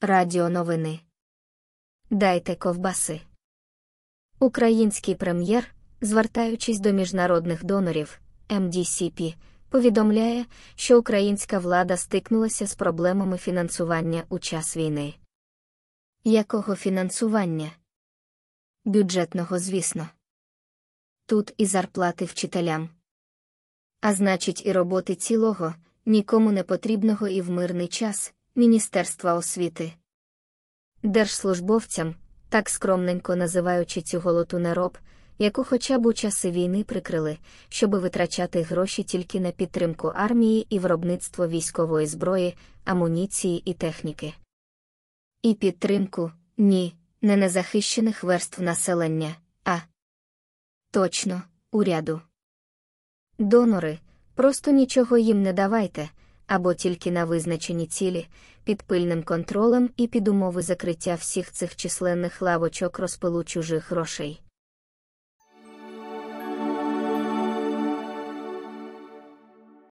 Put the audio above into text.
Радіо новини. Дайте ковбаси. Український прем'єр, звертаючись до міжнародних донорів, МДСП, повідомляє, що українська влада стикнулася з проблемами фінансування у час війни. Якого фінансування? Бюджетного, звісно. Тут і зарплати вчителям. А значить, і роботи цілого, нікому не потрібного і в мирний час Міністерства освіти. Держслужбовцям, так скромненько називаючи цю голоту нероб, яку хоча б у часи війни прикрили, щоби витрачати гроші тільки на підтримку армії і виробництво військової зброї, амуніції і техніки. І підтримку ні, не незахищених верств населення, а точно, уряду. Донори, просто нічого їм не давайте, або тільки на визначені цілі, під пильним контролем і під умови закриття всіх цих численних лавочок розпилу чужих грошей.